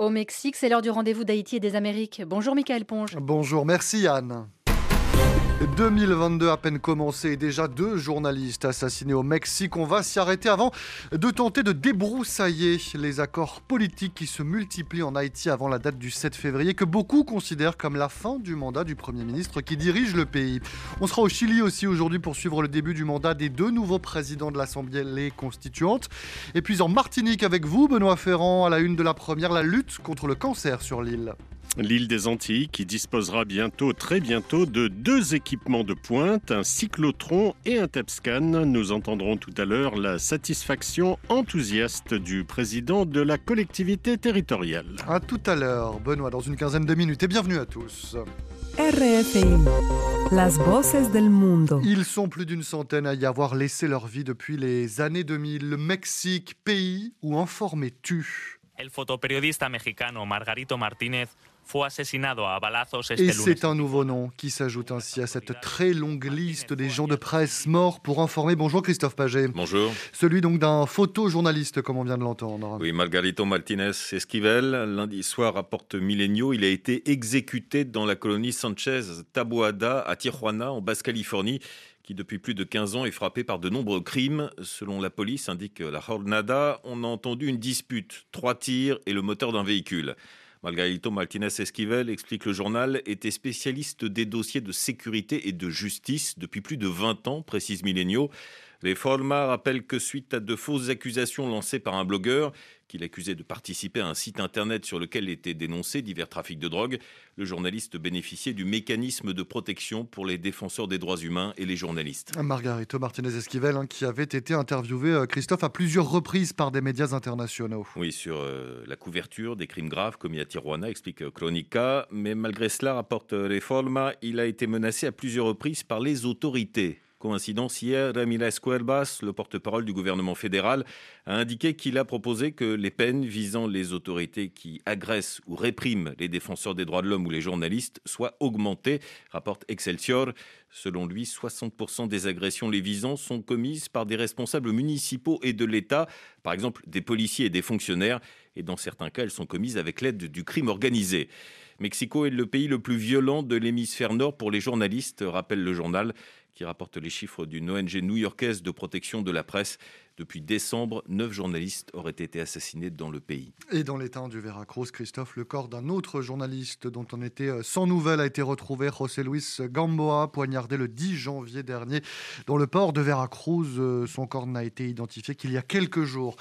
Au Mexique, c'est l'heure du rendez-vous d'Haïti et des Amériques. Bonjour Michael Ponge. Bonjour, merci Anne. 2022 à peine commencé et déjà deux journalistes assassinés au Mexique. On va s'y arrêter avant de tenter de débroussailler les accords politiques qui se multiplient en Haïti avant la date du 7 février que beaucoup considèrent comme la fin du mandat du Premier ministre qui dirige le pays. On sera au Chili aussi aujourd'hui pour suivre le début du mandat des deux nouveaux présidents de l'Assemblée constituante. Et puis en Martinique avec vous, Benoît Ferrand, à la une de la première, la lutte contre le cancer sur l'île. L'île des Antilles qui disposera bientôt, très bientôt, de deux équipements de pointe, un cyclotron et un TEPSCAN. Nous entendrons tout à l'heure la satisfaction enthousiaste du président de la collectivité territoriale. À tout à l'heure, Benoît, dans une quinzaine de minutes et bienvenue à tous. RFI, las voces del mundo. Ils sont plus d'une centaine à y avoir laissé leur vie depuis les années 2000. Le Mexique, pays où informer tue. El fotoperiodista mexicano Margarito Martínez et c'est un nouveau nom qui s'ajoute ainsi à cette très longue liste des gens de presse morts pour informer. Bonjour Christophe Paget. Bonjour. Celui donc d'un photojournaliste, comme on vient de l'entendre. Oui, Margarito Martinez Esquivel, lundi soir, rapporte Milenio, il a été exécuté dans la colonie Sanchez Taboada à Tijuana, en Basse-Californie qui depuis plus de 15 ans est frappé par de nombreux crimes. Selon la police, indique la Jornada, on a entendu une dispute, trois tirs et le moteur d'un véhicule. Margarito Martinez Esquivel, explique le journal, était spécialiste des dossiers de sécurité et de justice depuis plus de 20 ans, précise Millenio. Les Forma rappellent que suite à de fausses accusations lancées par un blogueur, qu'il accusait de participer à un site internet sur lequel étaient dénoncés divers trafics de drogue, le journaliste bénéficiait du mécanisme de protection pour les défenseurs des droits humains et les journalistes. Margarito Martinez Esquivel, hein, qui avait été interviewé, euh, Christophe, à plusieurs reprises par des médias internationaux. Oui, sur euh, la couverture des crimes graves commis à Tijuana, explique Chronica. Mais malgré cela, rapporte Reforma, il a été menacé à plusieurs reprises par les autorités. Coïncidence, hier, Ramírez Cuervas, le porte-parole du gouvernement fédéral, a indiqué qu'il a proposé que les peines visant les autorités qui agressent ou répriment les défenseurs des droits de l'homme ou les journalistes soient augmentées, rapporte Excelsior. Selon lui, 60% des agressions les visant sont commises par des responsables municipaux et de l'État, par exemple des policiers et des fonctionnaires, et dans certains cas, elles sont commises avec l'aide du crime organisé. Mexico est le pays le plus violent de l'hémisphère nord pour les journalistes, rappelle le journal qui rapporte les chiffres d'une ONG new-yorkaise de protection de la presse. Depuis décembre, neuf journalistes auraient été assassinés dans le pays. Et dans l'état du Veracruz, Christophe, le corps d'un autre journaliste dont on était euh, sans nouvelles a été retrouvé, José Luis Gamboa, poignardé le 10 janvier dernier dans le port de Veracruz. Euh, son corps n'a été identifié qu'il y a quelques jours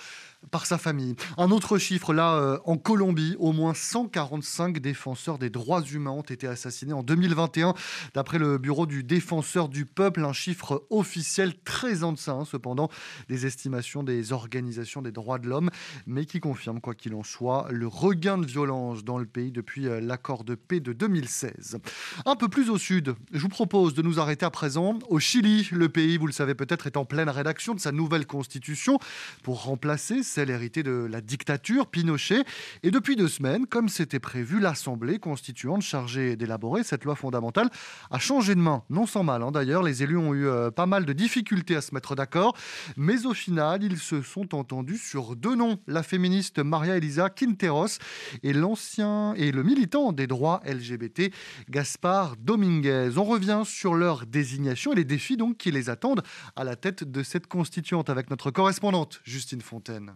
par sa famille. Un autre chiffre, là, euh, en Colombie, au moins 145 défenseurs des droits humains ont été assassinés en 2021, d'après le Bureau du défenseur du peuple, un chiffre officiel très en deçà, cependant, des estimations des organisations des droits de l'homme, mais qui confirme, quoi qu'il en soit, le regain de violence dans le pays depuis euh, l'accord de paix de 2016. Un peu plus au sud, je vous propose de nous arrêter à présent au Chili. Le pays, vous le savez peut-être, est en pleine rédaction de sa nouvelle constitution pour remplacer celle héritée de la dictature Pinochet. Et depuis deux semaines, comme c'était prévu, l'Assemblée constituante chargée d'élaborer cette loi fondamentale a changé de main. Non sans mal, hein. d'ailleurs, les élus ont eu euh, pas mal de difficultés à se mettre d'accord. Mais au final, ils se sont entendus sur deux noms. La féministe Maria Elisa Quinteros et l'ancien et le militant des droits LGBT Gaspard Dominguez. On revient sur leur désignation et les défis donc qui les attendent à la tête de cette constituante avec notre correspondante Justine Fontaine.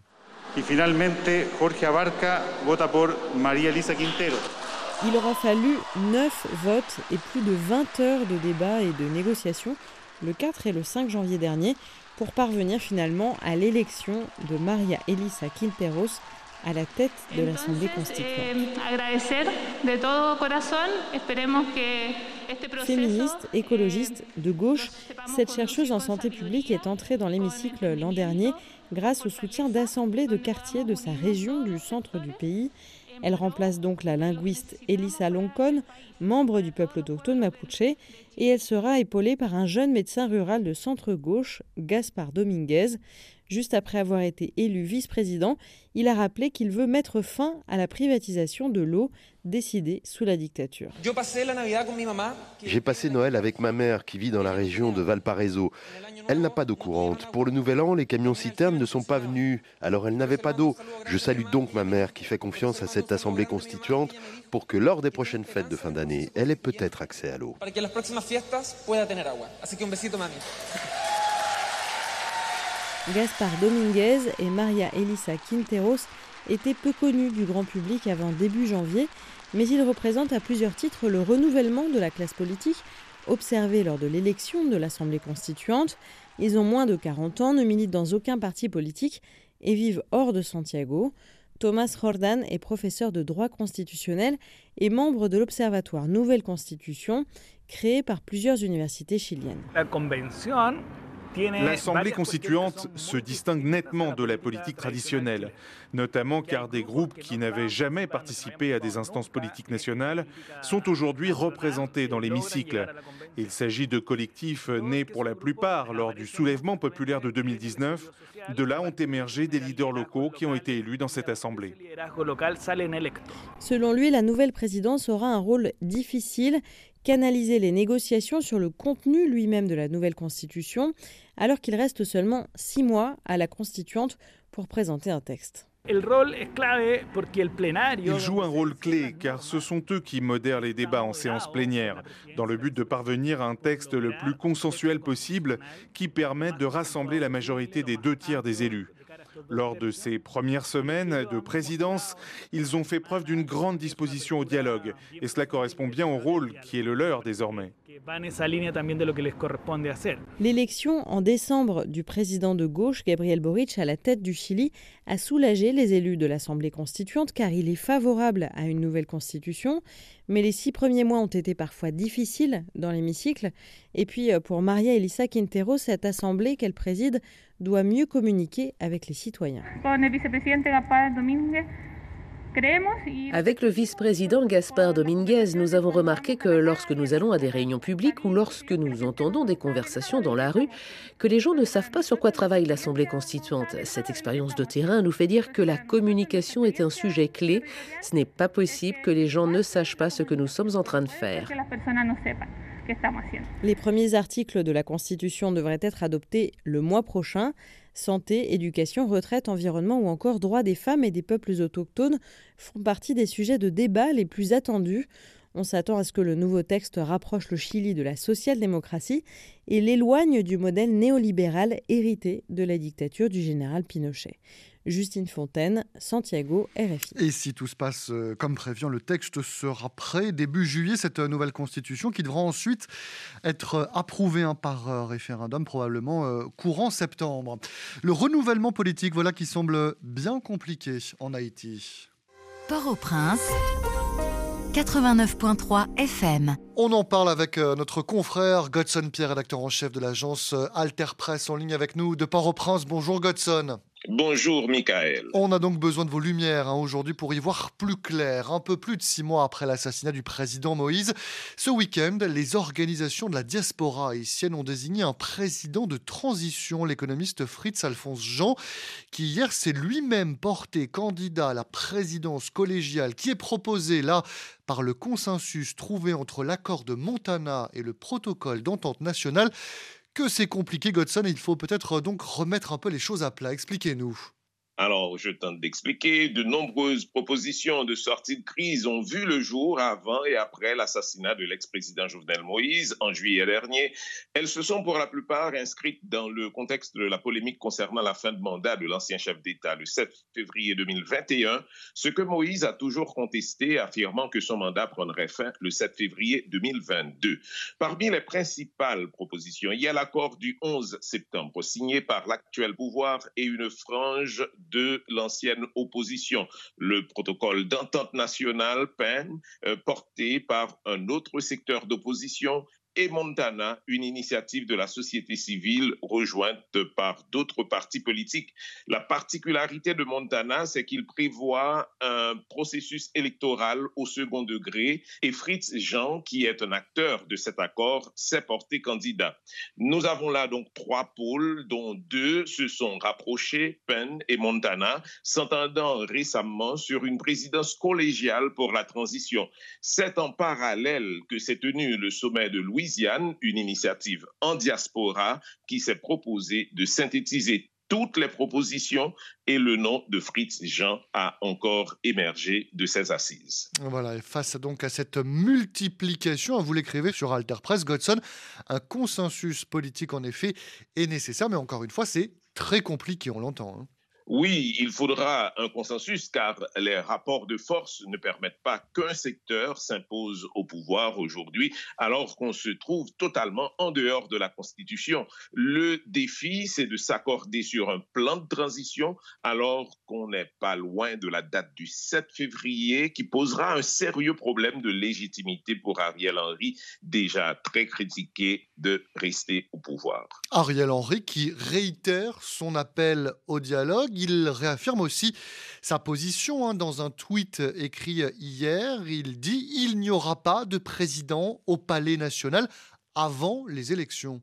Et finalement, Jorge Abarca vota por María Elisa Quintero. Il aura fallu 9 votes et plus de 20 heures de débats et de négociations le 4 et le 5 janvier dernier pour parvenir finalement à l'élection de Maria Elisa Quinteros à la tête de l'Assemblée constituante. Féministe, écologiste, de gauche, cette chercheuse en santé publique est entrée dans l'hémicycle l'an dernier grâce au soutien d'assemblées de quartiers de sa région du centre du pays. Elle remplace donc la linguiste Elisa Loncon, membre du peuple autochtone mapuche, et elle sera épaulée par un jeune médecin rural de centre-gauche, Gaspard Dominguez. Juste après avoir été élu vice-président, il a rappelé qu'il veut mettre fin à la privatisation de l'eau décidée sous la dictature. J'ai passé Noël avec ma mère qui vit dans la région de Valparaiso. Elle n'a pas d'eau courante. Pour le nouvel an, les camions citernes ne sont pas venus, alors elles n'avaient pas d'eau. Je salue donc ma mère qui fait confiance à cette Assemblée constituante pour que lors des prochaines fêtes de fin d'année, elle ait peut-être accès à l'eau. Gaspar Dominguez et Maria Elisa Quinteros étaient peu connus du grand public avant début janvier, mais ils représentent à plusieurs titres le renouvellement de la classe politique observé lors de l'élection de l'Assemblée constituante. Ils ont moins de 40 ans, ne militent dans aucun parti politique et vivent hors de Santiago. Thomas Jordan est professeur de droit constitutionnel et membre de l'Observatoire Nouvelle Constitution, créé par plusieurs universités chiliennes. La convention L'Assemblée constituante se distingue nettement de la politique traditionnelle, notamment car des groupes qui n'avaient jamais participé à des instances politiques nationales sont aujourd'hui représentés dans l'hémicycle. Il s'agit de collectifs nés pour la plupart lors du soulèvement populaire de 2019. De là ont émergé des leaders locaux qui ont été élus dans cette Assemblée. Selon lui, la nouvelle présidence aura un rôle difficile canaliser les négociations sur le contenu lui-même de la nouvelle constitution, alors qu'il reste seulement six mois à la constituante pour présenter un texte. Ils jouent un rôle clé car ce sont eux qui modèrent les débats en séance plénière, dans le but de parvenir à un texte le plus consensuel possible qui permette de rassembler la majorité des deux tiers des élus. Lors de ces premières semaines de présidence, ils ont fait preuve d'une grande disposition au dialogue, et cela correspond bien au rôle qui est le leur désormais. L'élection en décembre du président de gauche, Gabriel Boric, à la tête du Chili, a soulagé les élus de l'Assemblée constituante car il est favorable à une nouvelle constitution. Mais les six premiers mois ont été parfois difficiles dans l'hémicycle. Et puis, euh, pour Maria Elisa Quintero, cette Assemblée qu'elle préside doit mieux communiquer avec les citoyens. Avec le vice-président Gaspard Dominguez, nous avons remarqué que lorsque nous allons à des réunions publiques ou lorsque nous entendons des conversations dans la rue, que les gens ne savent pas sur quoi travaille l'Assemblée constituante. Cette expérience de terrain nous fait dire que la communication est un sujet clé. Ce n'est pas possible que les gens ne sachent pas ce que nous sommes en train de faire. Les premiers articles de la Constitution devraient être adoptés le mois prochain. Santé, éducation, retraite, environnement ou encore droits des femmes et des peuples autochtones font partie des sujets de débat les plus attendus. On s'attend à ce que le nouveau texte rapproche le Chili de la social-démocratie et l'éloigne du modèle néolibéral hérité de la dictature du général Pinochet. Justine Fontaine, Santiago, RFI. Et si tout se passe euh, comme prévu, le texte sera prêt début juillet, cette euh, nouvelle constitution qui devra ensuite être euh, approuvée hein, par référendum, probablement courant septembre. Le renouvellement politique, voilà qui semble bien compliqué en Haïti. Port-au-Prince. 89.3 FM. On en parle avec notre confrère Godson Pierre, rédacteur en chef de l'agence Alter Press en ligne avec nous de Port-au-Prince. Bonjour Godson. Bonjour Michael. On a donc besoin de vos lumières hein, aujourd'hui pour y voir plus clair. Un peu plus de six mois après l'assassinat du président Moïse, ce week-end, les organisations de la diaspora haïtienne ont désigné un président de transition, l'économiste Fritz Alphonse Jean, qui hier s'est lui-même porté candidat à la présidence collégiale qui est proposée là par le consensus trouvé entre l'accord de Montana et le protocole d'entente nationale que c'est compliqué, Godson, il faut peut-être donc remettre un peu les choses à plat. Expliquez-nous. Alors, je tente d'expliquer. De nombreuses propositions de sortie de crise ont vu le jour avant et après l'assassinat de l'ex-président Jovenel Moïse en juillet dernier. Elles se sont pour la plupart inscrites dans le contexte de la polémique concernant la fin de mandat de l'ancien chef d'État le 7 février 2021, ce que Moïse a toujours contesté, affirmant que son mandat prendrait fin le 7 février 2022. Parmi les principales propositions, il y a l'accord du 11 septembre signé par l'actuel pouvoir et une frange de l'ancienne opposition. Le protocole d'entente nationale PEN, euh, porté par un autre secteur d'opposition, et Montana, une initiative de la société civile rejointe par d'autres partis politiques. La particularité de Montana, c'est qu'il prévoit un processus électoral au second degré et Fritz Jean, qui est un acteur de cet accord, s'est porté candidat. Nous avons là donc trois pôles dont deux se sont rapprochés, Penn et Montana, s'entendant récemment sur une présidence collégiale pour la transition. C'est en parallèle que s'est tenu le sommet de Louis une initiative en diaspora qui s'est proposée de synthétiser toutes les propositions et le nom de Fritz Jean a encore émergé de ces assises. Voilà, et face donc à cette multiplication, vous l'écrivez sur Alter Press, Godson, un consensus politique en effet est nécessaire, mais encore une fois, c'est très compliqué, on l'entend. Hein. Oui, il faudra un consensus car les rapports de force ne permettent pas qu'un secteur s'impose au pouvoir aujourd'hui alors qu'on se trouve totalement en dehors de la Constitution. Le défi, c'est de s'accorder sur un plan de transition alors qu'on n'est pas loin de la date du 7 février qui posera un sérieux problème de légitimité pour Ariel Henry, déjà très critiqué de rester au pouvoir. Ariel Henry qui réitère son appel au dialogue il réaffirme aussi sa position hein, dans un tweet écrit hier. Il dit Il n'y aura pas de président au Palais national avant les élections.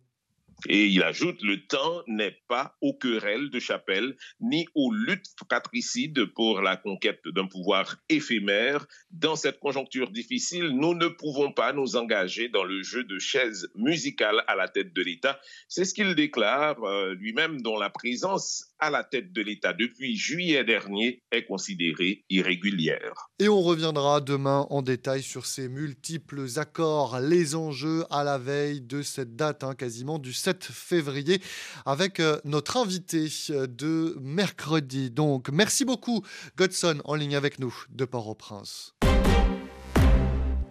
Et il ajoute, le temps n'est pas aux querelles de chapelle, ni aux luttes fratricides pour la conquête d'un pouvoir éphémère. Dans cette conjoncture difficile, nous ne pouvons pas nous engager dans le jeu de chaises musicales à la tête de l'État. C'est ce qu'il déclare euh, lui-même, dont la présence à la tête de l'État depuis juillet dernier est considérée irrégulière. Et on reviendra demain en détail sur ces multiples accords, les enjeux à la veille de cette date, hein, quasiment du 7 février, avec euh, notre invité euh, de mercredi. Donc, merci beaucoup, Godson, en ligne avec nous de Port-au-Prince.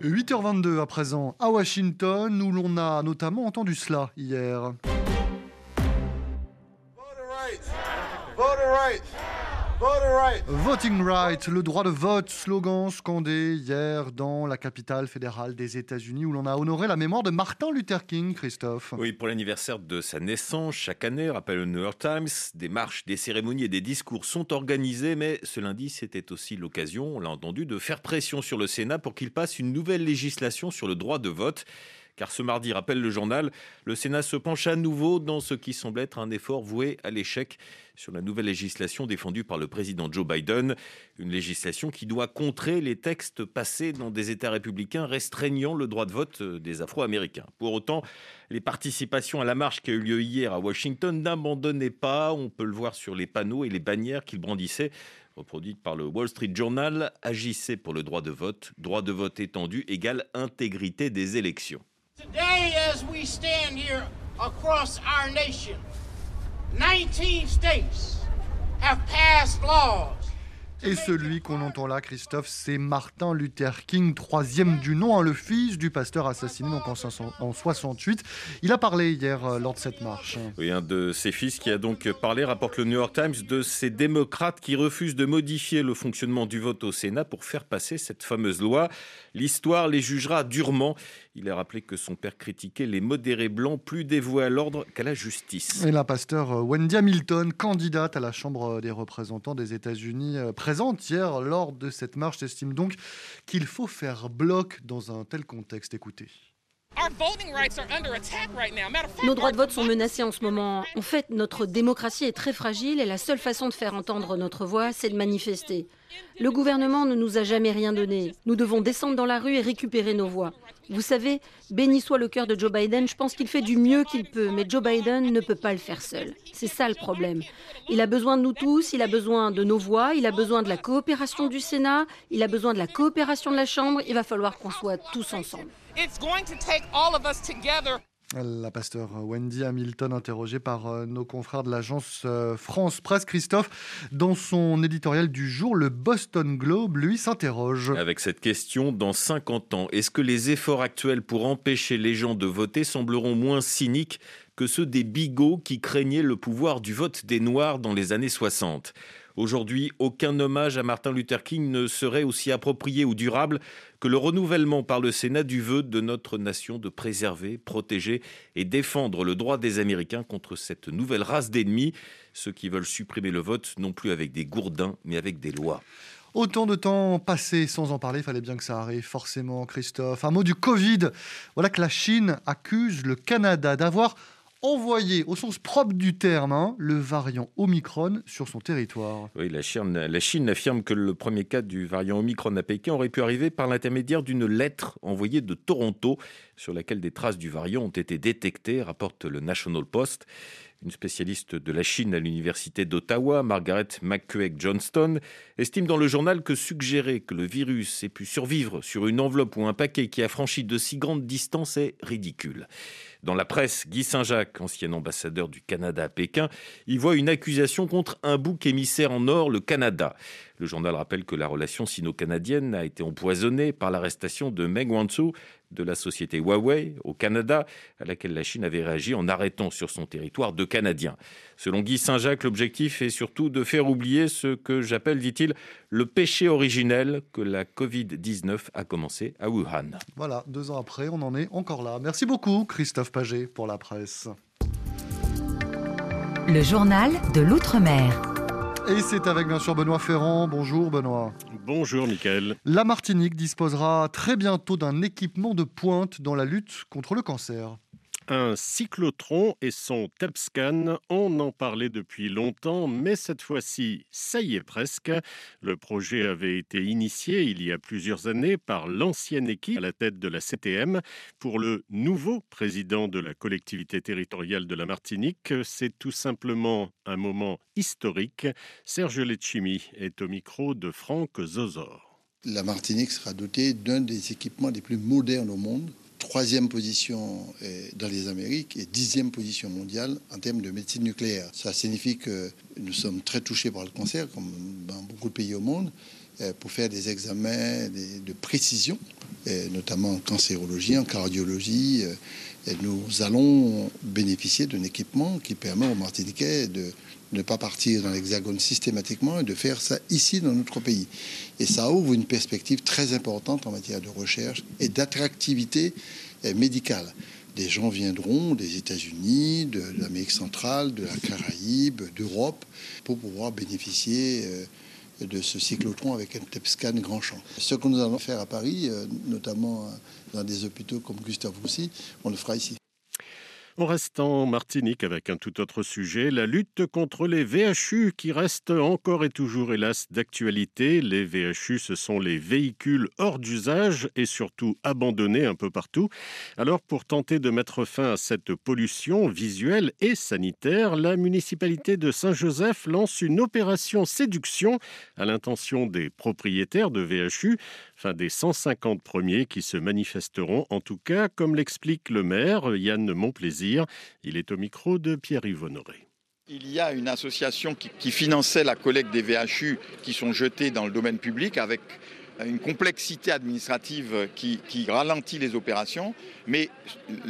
8h22 à présent à Washington, où l'on a notamment entendu cela hier. Voting right, le droit de vote, slogan scandé hier dans la capitale fédérale des États-Unis où l'on a honoré la mémoire de Martin Luther King, Christophe. Oui, pour l'anniversaire de sa naissance, chaque année, rappelle le New York Times, des marches, des cérémonies et des discours sont organisés, mais ce lundi, c'était aussi l'occasion, on l'a entendu, de faire pression sur le Sénat pour qu'il passe une nouvelle législation sur le droit de vote. Car ce mardi, rappelle le journal, le Sénat se penche à nouveau dans ce qui semble être un effort voué à l'échec sur la nouvelle législation défendue par le président Joe Biden. Une législation qui doit contrer les textes passés dans des États républicains restreignant le droit de vote des Afro-Américains. Pour autant, les participations à la marche qui a eu lieu hier à Washington n'abandonnaient pas. On peut le voir sur les panneaux et les bannières qu'ils brandissaient reproduites par le Wall Street Journal, agissez pour le droit de vote, droit de vote étendu égale intégrité des élections. Today, as we stand here across our nation, 19 states have passed laws et celui qu'on entend là, Christophe, c'est Martin Luther King, troisième du nom, hein, le fils du pasteur assassiné donc en, 68. Il a parlé hier euh, lors de cette marche. Oui, un de ses fils qui a donc parlé, rapporte le New York Times, de ces démocrates qui refusent de modifier le fonctionnement du vote au Sénat pour faire passer cette fameuse loi. L'histoire les jugera durement. Il a rappelé que son père critiquait les modérés blancs plus dévoués à l'ordre qu'à la justice. Et la pasteur euh, Wendy Hamilton, candidate à la Chambre des représentants des États-Unis, euh, présente hier lors de cette marche, estime donc qu'il faut faire bloc dans un tel contexte? Écoutez. Nos droits de vote sont menacés en ce moment. En fait, notre démocratie est très fragile et la seule façon de faire entendre notre voix, c'est de manifester. Le gouvernement ne nous a jamais rien donné. Nous devons descendre dans la rue et récupérer nos voix. Vous savez, béni soit le cœur de Joe Biden, je pense qu'il fait du mieux qu'il peut, mais Joe Biden ne peut pas le faire seul. C'est ça le problème. Il a besoin de nous tous, il a besoin de nos voix, il a besoin de la coopération du Sénat, il a besoin de la coopération de la Chambre, il va falloir qu'on soit tous ensemble. La pasteur Wendy Hamilton, interrogée par euh, nos confrères de l'agence euh, France Presse, Christophe, dans son éditorial du jour, le Boston Globe, lui, s'interroge. Avec cette question, dans 50 ans, est-ce que les efforts actuels pour empêcher les gens de voter sembleront moins cyniques que ceux des bigots qui craignaient le pouvoir du vote des Noirs dans les années 60 Aujourd'hui, aucun hommage à Martin Luther King ne serait aussi approprié ou durable que le renouvellement par le Sénat du vœu de notre nation de préserver, protéger et défendre le droit des Américains contre cette nouvelle race d'ennemis, ceux qui veulent supprimer le vote non plus avec des gourdins, mais avec des lois. Autant de temps passé sans en parler, fallait bien que ça arrive, forcément, Christophe. Un mot du Covid. Voilà que la Chine accuse le Canada d'avoir envoyé, au sens propre du terme, hein, le variant Omicron sur son territoire. Oui, la Chine, affirme que le premier cas du variant Omicron à Pékin aurait pu arriver par l'intermédiaire d'une lettre envoyée de Toronto sur laquelle des traces du variant ont été détectées, rapporte le National Post. Une spécialiste de la Chine à l'université d'Ottawa, Margaret McCuaig Johnston, estime dans le journal que suggérer que le virus ait pu survivre sur une enveloppe ou un paquet qui a franchi de si grandes distances est ridicule. Dans la presse, Guy Saint-Jacques, ancien ambassadeur du Canada à Pékin, y voit une accusation contre un bouc émissaire en or, le Canada. Le journal rappelle que la relation sino-canadienne a été empoisonnée par l'arrestation de Meng Wanzhou de la société Huawei au Canada, à laquelle la Chine avait réagi en arrêtant sur son territoire deux Canadiens. Selon Guy Saint-Jacques, l'objectif est surtout de faire oublier ce que j'appelle, dit-il, le péché originel que la Covid-19 a commencé à Wuhan. Voilà, deux ans après, on en est encore là. Merci beaucoup, Christophe Paget, pour la presse. Le journal de l'Outre-mer. Et c'est avec bien sûr Benoît Ferrand. Bonjour Benoît. Bonjour Mickaël. La Martinique disposera très bientôt d'un équipement de pointe dans la lutte contre le cancer un cyclotron et son TEPSCAN. On en parlait depuis longtemps, mais cette fois-ci, ça y est presque. Le projet avait été initié il y a plusieurs années par l'ancienne équipe à la tête de la CTM. Pour le nouveau président de la collectivité territoriale de la Martinique, c'est tout simplement un moment historique. Serge Letchimi est au micro de Franck Zozor. La Martinique sera dotée d'un des équipements les plus modernes au monde troisième position dans les Amériques et dixième position mondiale en termes de médecine nucléaire. Ça signifie que nous sommes très touchés par le cancer, comme dans beaucoup de pays au monde, euh, pour faire des examens de précision, notamment en cancérologie, en cardiologie. Euh, nous allons bénéficier d'un équipement qui permet aux Martiniquais de ne pas partir dans l'Hexagone systématiquement et de faire ça ici dans notre pays. Et ça ouvre une perspective très importante en matière de recherche et d'attractivité eh, médicale. Des gens viendront des États-Unis, de l'Amérique centrale, de la Caraïbe, d'Europe, pour pouvoir bénéficier euh, de ce cyclotron avec un TEPSCAN grand champ. Ce que nous allons faire à Paris, euh, notamment euh, dans des hôpitaux comme Gustave Roussy, on le fera ici. On reste en Martinique avec un tout autre sujet, la lutte contre les VHU qui reste encore et toujours hélas d'actualité. Les VHU, ce sont les véhicules hors d'usage et surtout abandonnés un peu partout. Alors pour tenter de mettre fin à cette pollution visuelle et sanitaire, la municipalité de Saint-Joseph lance une opération séduction à l'intention des propriétaires de VHU, enfin des 150 premiers qui se manifesteront en tout cas, comme l'explique le maire Yann Montplaisir il est au micro de Pierre-Yves Honoré. Il y a une association qui, finançait la collecte des VHU qui sont jetés dans le domaine public avec une complexité administrative qui, ralentit les opérations, mais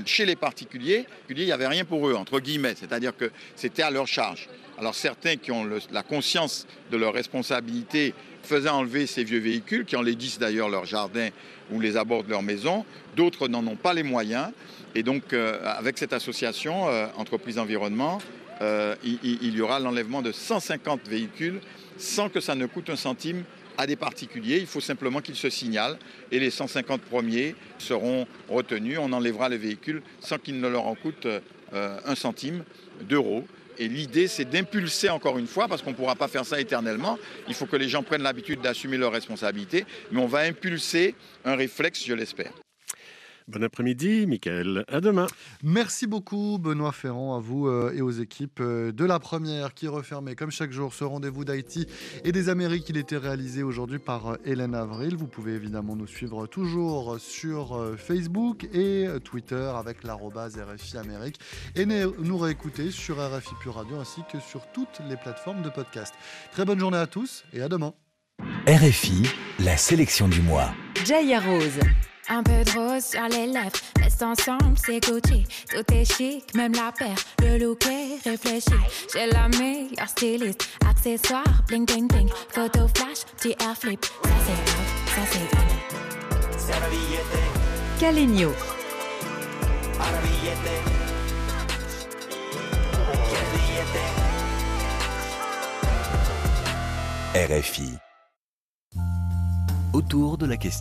chez les particuliers, il n'y avait rien pour eux, entre guillemets, c'est-à-dire que c'était à leur charge. Alors certains qui ont la conscience de leur responsabilité faisaient enlever ces vieux véhicules, qui en les disent d'ailleurs leur jardin ou les abords de leur maison, d'autres n'en ont pas les moyens. Et donc, euh, avec cette association, euh, Entreprise Environnement, euh, il, y aura l'enlèvement de 150 véhicules sans que ça ne coûte un centime à des particuliers. Il faut simplement qu'ils se signalent et les 150 premiers seront retenus. On enlèvera les véhicules sans qu'il ne leur en coûte un centime d'euros. Et l'idée, c'est d'impulser encore une fois, parce qu'on ne pourra pas faire ça éternellement. Il faut que les gens prennent l'habitude d'assumer leurs responsabilités, mais on va impulser un réflexe, je l'espère. Bon après-midi, Michael. À demain. Merci beaucoup, Benoît Ferrand, à vous euh, et aux équipes euh, de la première qui refermait, comme chaque jour, ce rendez-vous d'Haïti et des Amériques. Il était réalisé aujourd'hui par euh, Hélène Avril. Vous pouvez évidemment nous suivre toujours sur Facebook et Twitter avec l'arrobase RFI Amérique et nous réécouter sur RFI Pure Radio ainsi que sur toutes les plateformes de podcast. Très bonne journée à tous et à demain. RFI, la sélection du mois. Jaya Rose. Un peu de rose sur les lèvres, reste ensemble, c'est Gucci. Tout est chic, même la paire, le look est réfléchi. J'ai la meilleure styliste, accessoires, bling bling bling. Photo flash, petit air flip, ça c'est out, ça c'est in. Caligno. RFI. Autour de la question.